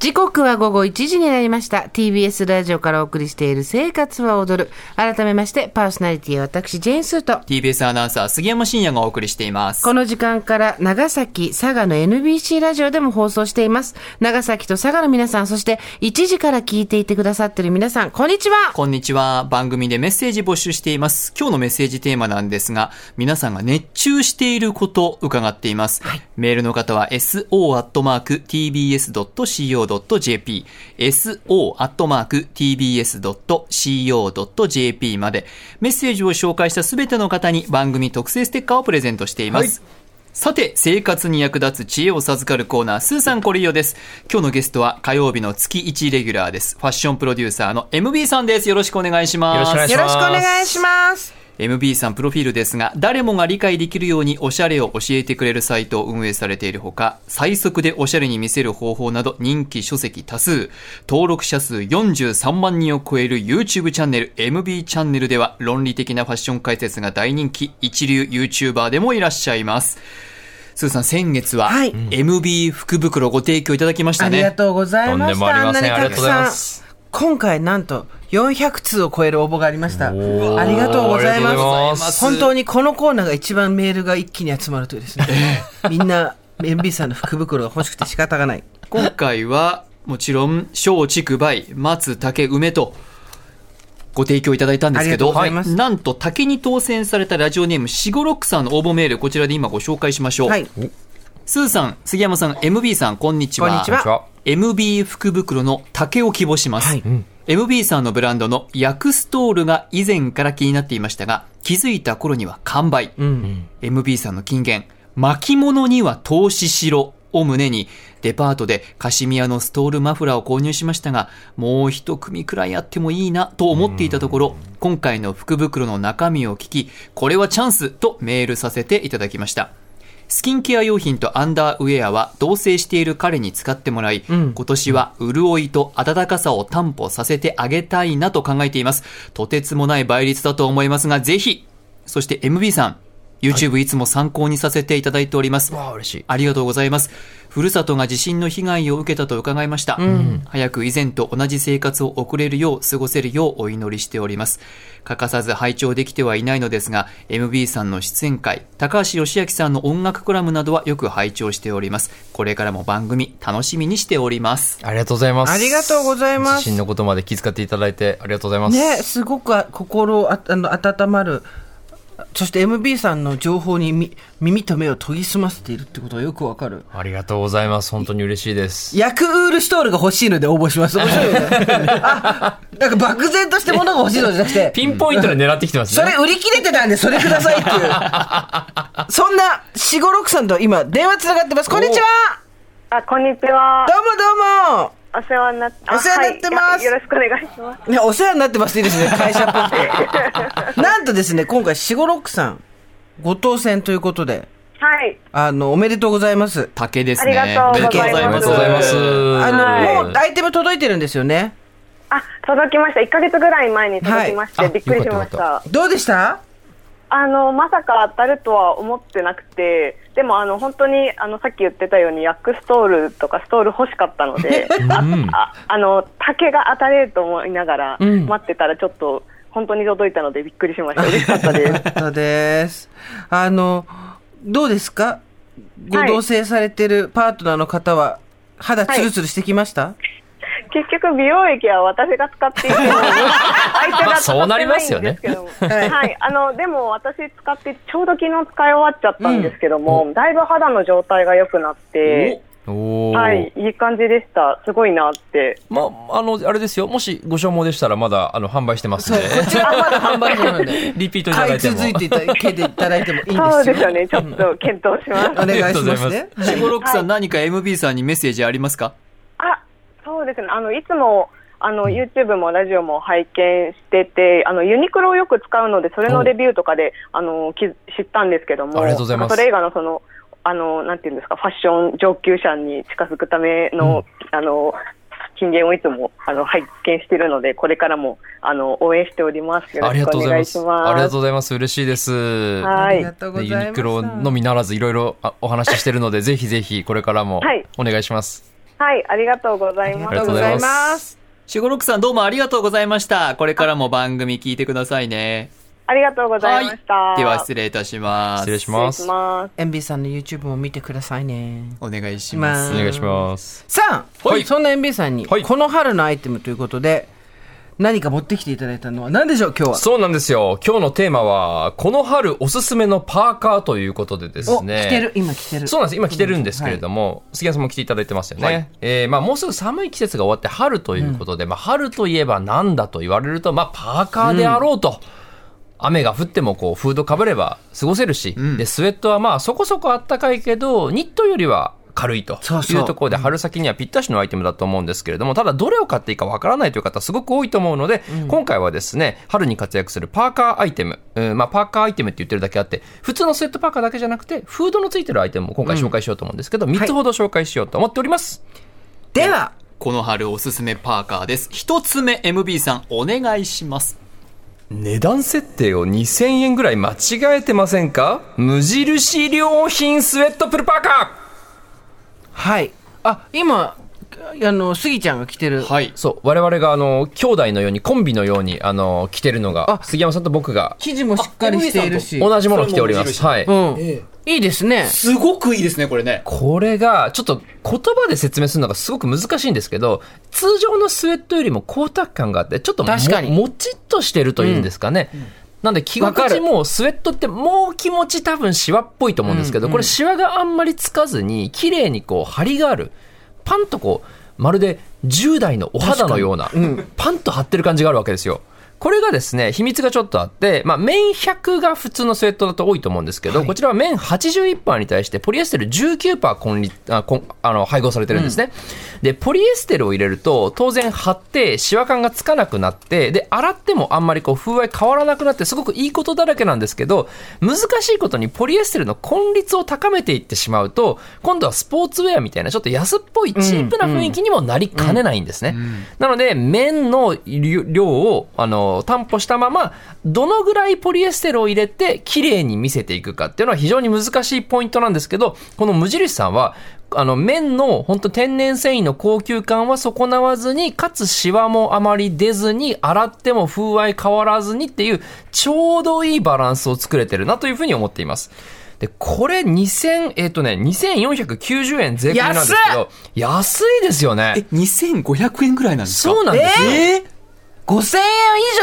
時刻は午後1時になりました。TBS ラジオからお送りしている生活は踊る。改めまして、パーソナリティは私、ジェーンスーと。TBS アナウンサー、杉山真也がお送りしています。この時間から長崎、佐賀の NBC ラジオでも放送しています。長崎と佐賀の皆さん、そして1時から聞いていてくださっている皆さん、こんにちは。こんにちは。番組でメッセージ募集しています。今日のメッセージテーマなんですが、皆さんが熱中していること伺っています。はい、メールの方は so.tbs.co.jp so.tbs.co.jp so.tbs.co.jp までメッセージを紹介したすべての方に番組特製ステッカーをプレゼントしています。はいさて、生活に役立つ知恵を授かるコーナー、スーさんコリオです。今日のゲストは火曜日の月1レギュラーです。ファッションプロデューサーの MB さんです。よろしくお願いします。よろしくお願いします。MB さんプロフィールですが、誰もが理解できるようにおしゃれを教えてくれるサイトを運営されているほか、最速でおしゃれに見せる方法など人気書籍多数、登録者数43万人を超える YouTube チャンネル MB チャンネルでは論理的なファッション解説が大人気、一流 YouTuber でもいらっしゃいます。スーさん、先月は、はい、MB 福袋ご提供いただきましたね。ありがとうございました。とんでもありません。ありがとうございます。今回なんと400通を超える応募がありました。ありがとうございます。本当にこのコーナーが一番メールが一気に集まるというですね。みんな、MB さんの福袋が欲しくて仕方がない。今回は、もちろん、小竹梅、松、竹、梅と、ご提供いただいたんですけど、なんと竹に当選されたラジオネームしごろくさんの応募メール、こちらで今ご紹介しましょう。はい、スーさん、杉山さん、MB さん、こんにちは。こんにちは。MB 福袋の竹を希望します。はい、MB さんのブランドのヤクストールが以前から気になっていましたが、気づいた頃には完売。うん、MB さんの金言、巻物には投資しろを胸に、デパートでカシミヤのストールマフラーを購入しましたが、もう一組くらいあってもいいなと思っていたところ、今回の福袋の中身を聞き、これはチャンスとメールさせていただきました。スキンケア用品とアンダーウェアは同棲している彼に使ってもらい、うん、今年は潤いと暖かさを担保させてあげたいなと考えています。とてつもない倍率だと思いますが、ぜひ、そして MB さん、YouTube いつも参考にさせていただいております。わあ、嬉しい。ありがとうございます。ふるさとが地震の被害を受けたと伺いました。うん、早く以前と同じ生活を送れるよう、過ごせるようお祈りしております。欠かさず拝聴できてはいないのですが、MB さんの出演会、高橋義明さんの音楽コラムなどはよく拝聴しております。これからも番組楽しみにしております。ありがとうございます。ありがとうございます。地震のことまで気遣っていただいてありがとうございます。ね、すごく心ああの温まるそして MB さんの情報に耳と目を研ぎ澄ませているってことがよくわかる。ありがとうございます。本当に嬉しいです。ヤクウールストールが欲しいので応募します。面白いよね。あ、なんか漠然として物が欲しいのじゃなくて。ピンポイントで狙ってきてますね。それ売り切れてたんで、それくださいっていう。そんな、しごろくさんと今、電話つながってます。こんにちはあ、こんにちは。どうもどうも。お世話になってお世話になってます、よろしくお願いします。ね、お世話になってますいいですね、会社っぽくなんとですね、今回、しごろくさん、ご当選ということで。はい。あの、おめでとうございます。竹ですね。ありがとうございます。ありがとうございます。あの、はい、もうアイテム届いてるんですよね。あ、届きました。1か月ぐらい前に届きまして、はい、びっくりしました。どうでした？あの、まさか当たるとは思ってなくて、でもあの本当にあのさっき言ってたようにヤックストールとかストール欲しかったので、ああの竹が当たれると思いながら待ってたらちょっと本当に届いたのでびっくりしました。嬉しかったです。です。あのどうですか？ご同棲されてるパートナーの方は肌ツルツルしてきました、はい結局美容液は私が使っていて 相手が使ってないんですけども、はい、あのでも私使ってちょうど昨日使い終わっちゃったんですけども、うん、だいぶ肌の状態が良くなって。はい、いい感じでした。すごいなって。まあ、あの、あれですよ。もしご消耗でしたら、まだ、あの、販売してますんで。販売してるんで。リピートいただいても。続いていただいてもいいですよ。そうですよね。ちょっと検討します。お願いしますね。シゴロックさん、何か MB さんにメッセージありますか？あ、そうですね。あの、いつも、あの、YouTube もラジオも拝見してて、あの、ユニクロをよく使うので、それのレビューとかで、あの、知ったんですけども、ありがとうございます。それ以外のその、あの、なんていうんですか、ファッション上級者に近づくための、うん、あの、金言をいつもあの拝見しているので、これからもあの応援しております。よろしくお願いします。ありがとうございます。嬉しいです。はい。ユニクロのみならずいろいろお話ししているので、ぜひぜひこれからもお願いします。はい、ありがとうございます。ありがとうございます。しごろくさんどうもありがとうございました。これからも番組聞いてくださいね。ありがとうございました。では失礼いたします。失礼し失礼します。エンビーさんの YouTube も見てくださいね。お願いします。お願いします。さあ、はいそんなエンビーさんに、はいこの春のアイテムということで、何か持ってきていただいたのは何でしょう、今日は？そうなんですよ。今日のテーマは、この春おすすめのパーカーということでですお、ね。着てる、今着てる。そうなんです。今着てるんですけれども、杉谷さんも着ていただいてますよね。はいえーまあもうすぐ寒い季節が終わって春ということで、まあ春といえばなんだと言われると、まあパーカーであろうと。雨が降ってもこうフードかぶれば過ごせるし、でスウェットはまあそこそこあったかいけどニットよりは軽いとそうそう。いうところで春先にはぴったしのアイテムだと思うんですけれどもただどれを買っていいかわからないという方すごく多いと思うので、今回はですね春に活躍するパーカーアイテム、うんまあ、パーカーアイテムって言ってるだけあって普通のスウェットパーカーだけじゃなくてフードのついてるアイテムも今回紹介しようと思うんですけど、3つほど紹介しようと思っております、では、この春おすすめパーカーです。一つ目 MB さんお願いします。値段設定を2000円ぐらい間違えてませんか？無印良品スウェットプルパーカはい。あ、今、あの、スギちゃんが着てる。はいー。そう我々があの兄弟のようにコンビのようにあの着てるのがあ杉山さんと僕が生地もしっかりしているし。同じものを着ておりますはい、うん。いいですね。すごくいいですね、これね。これがちょっと言葉で説明するのがすごく難しいんですけど通常のスウェットよりも光沢感があってちょっとも確かにもちっとしてるというんですかね、なんで着心地もスウェットってもう気持ち多分シワっぽいと思うんですけど、これシワがあんまりつかずに綺麗にこう張りがある。パンとこうまるで10代のお肌のような、パンと張ってる感じがあるわけですよこれがですね、秘密がちょっとあって、まあ、綿100が普通のスウェットだと多いと思うんですけど、こちらは綿81%に対して、ポリエステル19%混立あこんあの配合されてるんですね、で、ポリエステルを入れると、当然張って、シワ感がつかなくなって、で、洗ってもあんまりこう、風合い変わらなくなって、すごくいいことだらけなんですけど、難しいことにポリエステルの混率を高めていってしまうと、今度はスポーツウェアみたいな、ちょっと安っぽいチープな雰囲気にもなりかねないんですね。なので、綿の量を、あの、担保したまま、どのぐらいポリエステルを入れて、綺麗に見せていくかっていうのは非常に難しいポイントなんですけど、この無印さんは、あの、綿の本当天然繊維の高級感は損なわずに、かつシワもあまり出ずに、洗っても風合い変わらずにっていう、ちょうどいいバランスを作れてるなというふうに思っています。で、これ2000、えっ、とね、2490円税込みなんですけど、安いですよね。え、2500円ぐらいなんですか？そうなんですよ。え5000円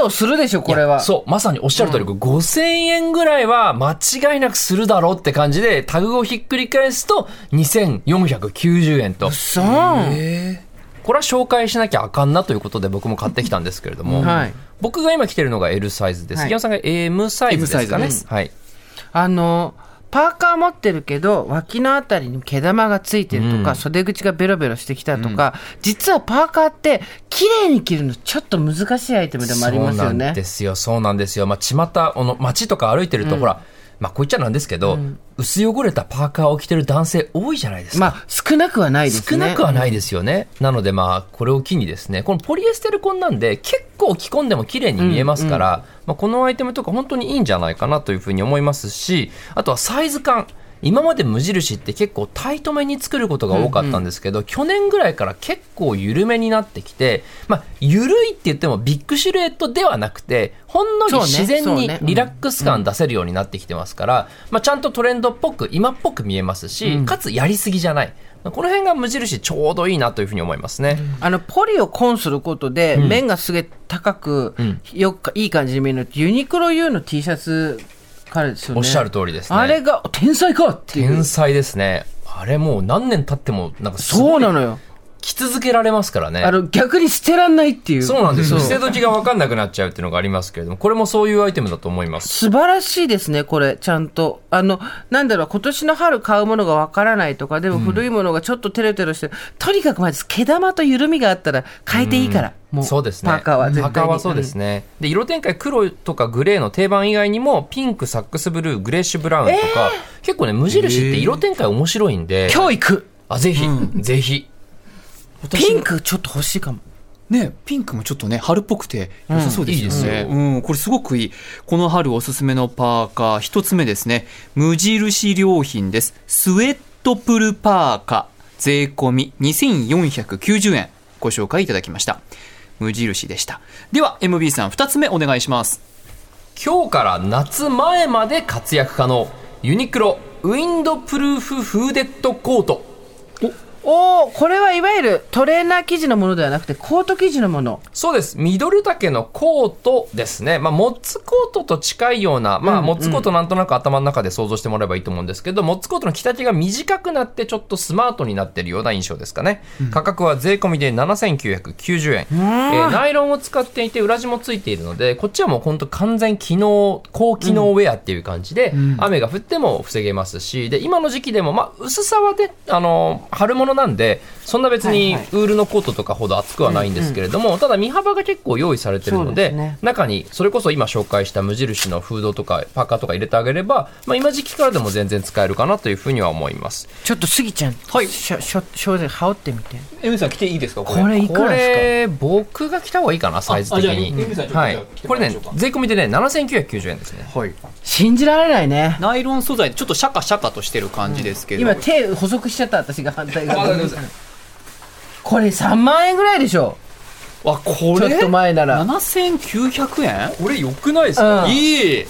以上するでしょ、これは。そう、まさにおっしゃる通り、5000円ぐらいは間違いなくするだろうって感じで、タグをひっくり返すと、2490円と。そう。これは紹介しなきゃあかんなということで僕も買ってきたんですけれども、はい僕が今着てるのが L サイズです。はい杉山さんが M サイズですかね。M サイズはい。あの、パーカー持ってるけど、脇のあたりに毛玉がついてるとか、袖口がベロベロしてきたとか、実はパーカーって、綺麗に着るのちょっと難しいアイテムでもありますよねそうなんで。すよ、そうなんですよ。まあ、巷、この街とか歩いてると、ほら、まあ、こう言っちゃなんですけど、薄汚れたパーカーを着てる男性多いじゃないですか。まあ、少なくはないです少ね。なくはないですよね。なのでまあ、これを機にですね、このポリエステル混なんで結構着込んでも綺麗に見えますから、まあ、このアイテムとか本当にいいんじゃないかなというふうに思いますし、あとはサイズ感。今まで無印って結構タイトめに作ることが多かったんですけど、去年ぐらいから結構緩めになってきて、まあ、緩いって言ってもビッグシルエットではなくて、ほんのり自然にリラックス感出せるようになってきてますから、まあ、ちゃんとトレンドっぽく、今っぽく見えますし、かつやりすぎじゃない。この辺が無印ちょうどいいなというふうに思いますね。あの、ポリをコンすることで、面がすげえ高く、よっか、いい感じに見える。のって、ユニクロ U の T シャツからですよね。おっしゃる通りですねあれが、天才かっていう。天才ですね。あれもう何年経っても、なんかすそうなのよ。着続けられますからね。あの、逆に捨てらんないっていう。そうなんですよ。捨て時が分かんなくなっちゃうっていうのがありますけれども、これもそういうアイテムだと思います。素晴らしいですね、これ、ちゃんと。あの、なんだろう、今年の春買うものがわからないとか、でも古いものがちょっとテレテロして、とにかくまず毛玉と緩みがあったら変えていいから、もう。そうですね。パーカーは絶対に。パーカーはそうですね。で、色展開黒とかグレーの定番以外にも、ピンク、サックスブルー、グレッシュブラウンとか、結構ね、無印って色展開面白いんで、教育あ、ぜひ、ぜひ。ピンクちょっと欲しいかも。ね、ピンクもちょっとね、春っぽくて良さそうですよね。うんいいですねうん、これすごくいい。この春おすすめのパーカー、一つ目ですね。無印良品です。スウェットプルパーカー。税込み2490円ご紹介いただきました無印でしたでは MB さん2つ目お願いします今日から夏前まで活躍可能ユニクロウィンドプルーフフーデッドコートおおこれはいわゆるトレーナー生地のものではなくてコート生地のもの。そうです。ミドル丈のコートですね、まあ、モッツコートと近いような、まあ、モッツコートなんとなく頭の中で想像してもらえばいいと思うんですけど、モッツコートの着丈が短くなってちょっとスマートになってるような印象ですかね、価格は税込みで7990円、えーナイロンを使っていて裏地もついているのでこっちはもう本当完全機能高機能ウェアっていう感じで、雨が降っても防げますしで今の時期でも、まあ、薄さはで、あの春物なんでそんな別にウールのコートとかほど厚くはないんですけれども、ただ身幅が結構用意されてるのでね。中にそれこそ今紹介した無印のフードとかパーカーとか入れてあげれば、まあ、今時期からでも全然使えるかなというふうには思います。ちょっとスギちゃんはい。しょしょ正直羽織ってみて。MB さん着ていいですか？これ。いくこらですれ僕が着た方がいいかなサイズ的に。はい。これね税込みでね7990円ですね。かはい。か信じられないね。ナイロン素材ちょっとシャカシャカとしてる感じですけど、今手補足しちゃった私が反対側これ3万円ぐらいでしょ。あこちょっと前なら。7900円？これよくないですか？か、いい。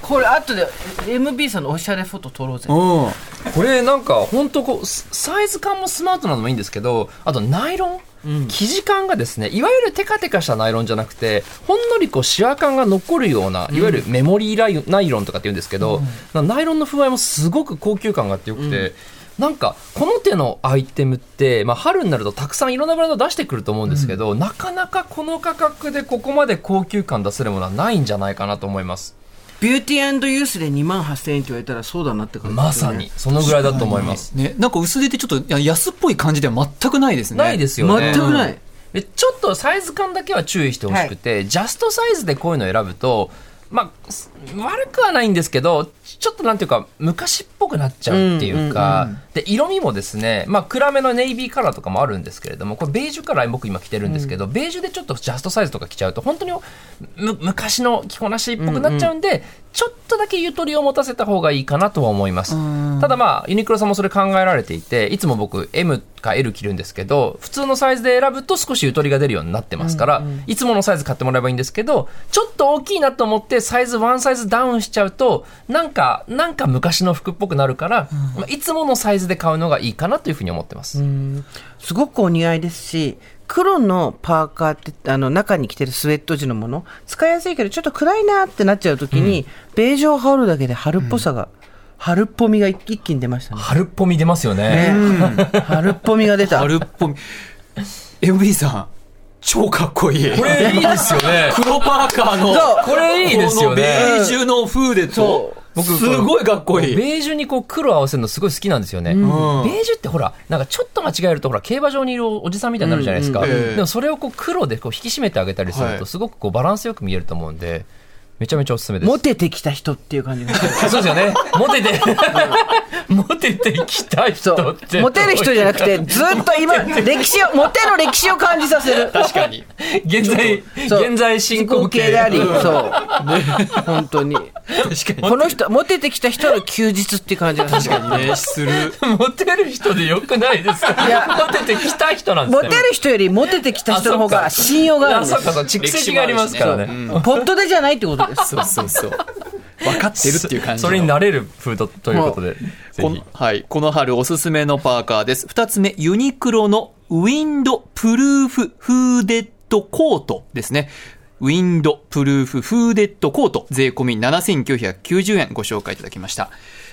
これ後で MB さんのおしゃれフォト撮ろうぜ。うん。これなんか本当こうスサイズ感もスマートなのもいいんですけどあとナイロン、生地感がですねいわゆるテカテカしたナイロンじゃなくてほんのりこうシワ感が残るようないわゆるメモリーライナイロンとかって言うんですけど、ナイロンの風合いもすごく高級感があってよくて、なんかこの手のアイテムって、まあ、春になるとたくさんいろんなブランド出してくると思うんですけど、なかなかこの価格でここまで高級感出せるものはないんじゃないかなと思います。ビューティーユースで2万8000円って言われたらそうだなって感じまさにそのぐらいだと思います、ね、なんか薄手ってちょっといや安っぽい感じでは全くないですね。ないですよね。全くない。でちょっとサイズ感だけは注意してほしくて、ジャストサイズでこういうのを選ぶと、まあ、す悪くはないんですけど、ちょっとなんていうか、昔っぽくなっちゃうっていうか、で、色味もですね、まあ、暗めのネイビーカラーとかもあるんですけれども、これベージュカラー僕今着てるんですけど、ベージュでちょっとジャストサイズとか着ちゃうと、本当にむ昔の着こなしっぽくなっちゃうんで、ちょっとだけゆとりを持たせた方がいいかなとは思います。ただまあ、ユニクロさんもそれ考えられていて、いつも僕 M か L 着るんですけど、普通のサイズで選ぶと少しゆとりが出るようになってますから、いつものサイズ買ってもらえばいいんですけど、ちょっと大きいなと思ってサイズワンサイズダウンしちゃうと、なんか、なんか昔の服っぽくなるから、まあいつものサイズで買うのがいいかなというふうに思ってます。すごくお似合いですし黒のパーカーってあの中に着てるスウェット地のもの使いやすいけどちょっと暗いなってなっちゃう時に、ベージュを羽織るだけで春っぽさが、春っぽみが一気に出ましたね。春っぽみ出ますよね。ね。春っぽみが出た。春っぽみ。MB さん超かっこいい。これいいですよね。黒パーカーのそう。これいいですよね。ベージュのフーデと僕すごいかっこいい。ベージュにこう黒合わせるのすごい好きなんですよね。ベージュってほら、なんかちょっと間違えるとほら、競馬場にいるおじさんみたいになるじゃないですか。うんうんええ。でもそれをこう黒でこう引き締めてあげたりすると、はい。すごくこうバランスよく見えると思うんで、めちゃめちゃおすすめです。モテてきた人っていう感じが そうですよね。モテて、モテてきたそ人って。う。モテる人じゃなくてずっと今歴史をモテの歴史を感じさせる。確かに。現在、現在進行形。形でありそう。本当にこの人モテてきた人の休日っていう感じがする。にねする。モテる人でよくないですか？いや。モテてきた人なんですね。モテる人よりモテてきた人の方が信用があるんですあそうかそう蓄積がありますからね。ポットでじゃないってことです。そうそうそう。分かってるっていう感じの。それになれるフードということで、ぜひ。この。はい、この春おすすめのパーカーです。二つ目、ユニクロのウィンドプルーフフーデッドコートですね。ウィンドプルーフフーデッドコート、税込み7990円ご紹介いただきました。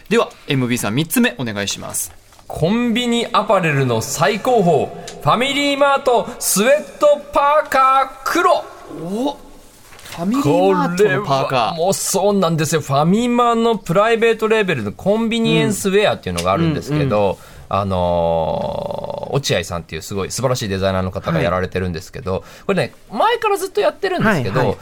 では、MB さん三つ目お願いします。コンビニアパレルの最高峰、ファミリーマートスウェットパーカー黒ファミリーこマートれのパーカはもうそうなんですよ。ファミマのプライベートレーベルのコンビニエンスウェアっていうのがあるんですけど、あのー落合さんっていうすごい素晴らしいデザイナーの方がやられてるんですけど、これね、前からずっとやってるんですけど、はいはい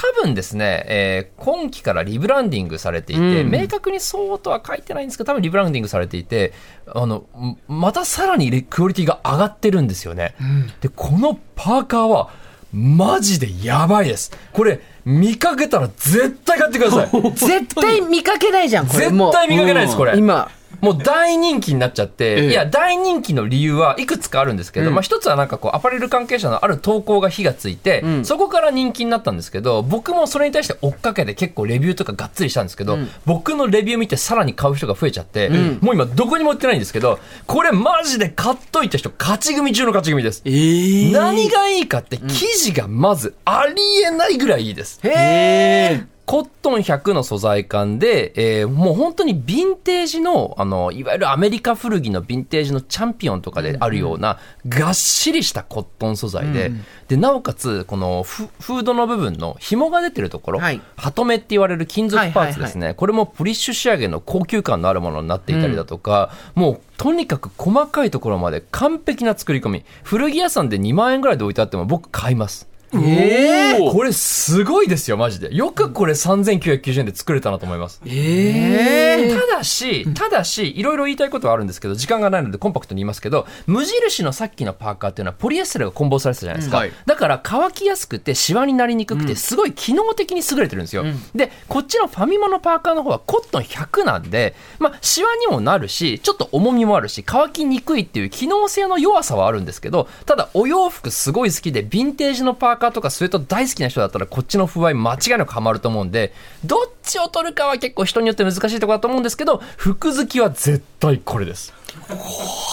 多分ですね、えー今期からリブランディングされていて、うん明確にそうとは書いてないんですけど、多分リブランディングされていて、あの、んまたさらにレクオリティが上がってるんですよね。で、このパーカーは、マジでやばいです。これ、見かけたら絶対買ってください。絶対見かけないじゃんこれ絶対見かけないです、これ。今もう大人気になっちゃって、いや、大人気の理由はいくつかあるんですけど、まあ一つはなんかこう、アパレル関係者のある投稿が火がついて、そこから人気になったんですけど、僕もそれに対して追っかけて結構レビューとかがっつりしたんですけど、僕のレビュー見てさらに買う人が増えちゃって、もう今どこにも売ってないんですけど、これマジで買っといた人、勝ち組中の勝ち組です。えー、何がいいかって、生地がまずありえないぐらいいいです。へー。コットン100の素材感で、えー、もう本当にヴィンテージの、あの、いわゆるアメリカ古着のヴィンテージのチャンピオンとかであるような、がっしりしたコットン素材で、うん、で、なおかつ、このフードの部分の紐が出てるところ、はい、ハトメって言われる金属パーツですね、これもプリッシュ仕上げの高級感のあるものになっていたりだとか、うん、もうとにかく細かいところまで完璧な作り込み。古着屋さんで2万円ぐらいで置いてあっても僕買います。ええー、これすごいですよ、マジで。よくこれ3990円で作れたなと思います。ええー、ただし、ただし、いろいろ言いたいことはあるんですけど、時間がないのでコンパクトに言いますけど、無印のさっきのパーカーっていうのはポリエステルが混紡されてたじゃないですか。うんはい、だから乾きやすくてシワになりにくくて、すごい機能的に優れてるんですよ。うん、で、こっちのファミマのパーカーの方はコットン100なんで、まあ、シワにもなるし、ちょっと重みもあるし、乾きにくいっていう機能性の弱さはあるんですけど、ただお洋服すごい好きで、ヴィンテージのパーカーとかスウェット大好きな人だったらこっちの不合間違いなくハマると思うんで、どっちを取るかは結構人によって難しいところだと思うんですけど、服好きは絶対これです。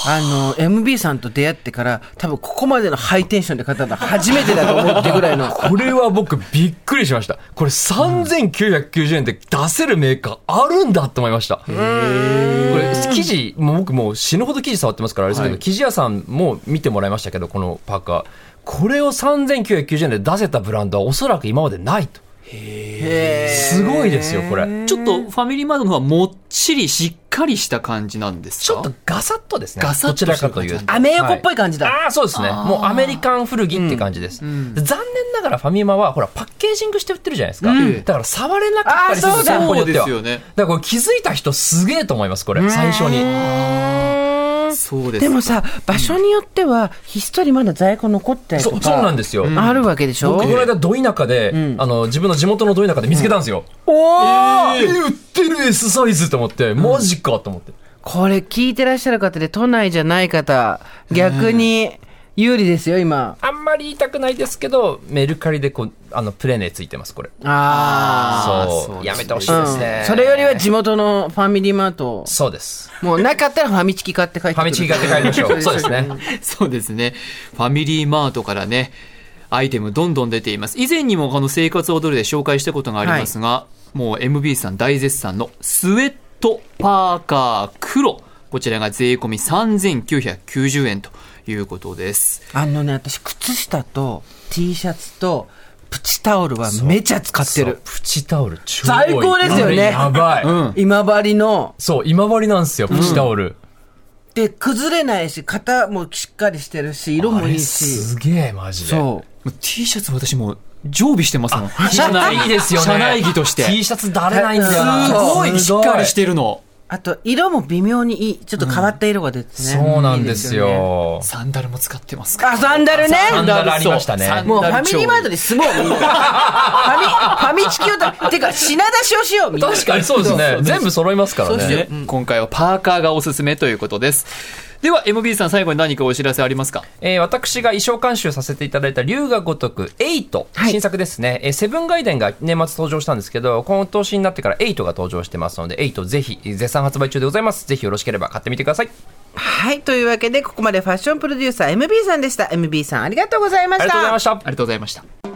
あの MB さんと出会ってから多分ここまでのハイテンションで語ったの初めてだと思ってぐらいの。これは僕びっくりしました。これ3990円で出せるメーカーあるんだと思いました。これ生地もう僕もう死ぬほど生地触ってますからあれですけど、はい、生地屋さんも見てもらいましたけどこのパーカーこれを3990円で出せたブランドはおそらく今までないと。へすごいですよ、これ。ちょっとファミリーマートの方はもっちりしっかりした感じなんですか？ちょっとガサッとですね。ガサッとどちらかというと。アメ横っぽい感じだ。はい、ああ、そうですね。もうアメリカン古着って感じです、うん、残念ながらファミマは、ほら、パッケージングして売ってるじゃないですか。うん、だから触れなかったりする。そうですよね。だからこれ気づいた人すげえと思います、これ、最初に。そうですでもさ場所によってはひっそりまだ在庫残ってそうそうなんですよ、あるわけでしょ？僕この間ど田舎で、うん、あの自分の地元のど田舎で見つけたんですよ、うん、おお、えー、売ってる S サイズと思って。マジかと思って、これ聞いてらっしゃる方で都内じゃない方逆に有利ですよ今。あんまり言いたくないですけどメルカリでこうあのプレネついてますこれ。ああそう。やめてほしいですね、うん、それよりは地元のファミリーマート。そうです。もうなかったらファミチキ買って帰ってファミチキ買って帰りましょう。そうですね。そうですね。ファミリーマートからねアイテムどんどん出ています。以前にもこの生活を踊るで紹介したことがありますが、はい、もう MB さん大絶賛のスウェットパーカー黒。こちらが税込み3990円ということです。あのね、私、靴下と T シャツと、プチタオルはめちゃ使ってる。プチタオル超最高ですよね。やばい。うん、今治の。そう、今治なんですよ、プチタオル。うん、で、崩れないし、型もしっかりしてるし、色もいいし。すげえ、マジで。そう。T シャツ私も常備してますもん。社内ですよね。社内着として。T シャツだれないんだよな。すごいしっかりしてるの。あと、色も微妙にいい。ちょっと変わった色が出てね。そうなんですよ。サンダルも使ってますか？あ、サンダルね。サンダルありましたね。もうファミリーマートで住もう、みんな。ファミ、ファミチキをた、てか、品出しをしよう、みんな。確かにそうですね。全部揃いますからね。今回はパーカーがおすすめということです。では MB さん最後に何かお知らせありますか、えー、私が衣装監修させていただいた龍が如く8、はい、新作ですね、えー、セブンガイデンが年末登場したんですけど今年になってから8が登場してますので8ぜひ絶賛発売中でございますぜひよろしければ買ってみてくださいはい。というわけで、ここまでファッションプロデューサー MB さんでした。MB さん、ありがとうございました。ありがとうございました。ありがとうございました。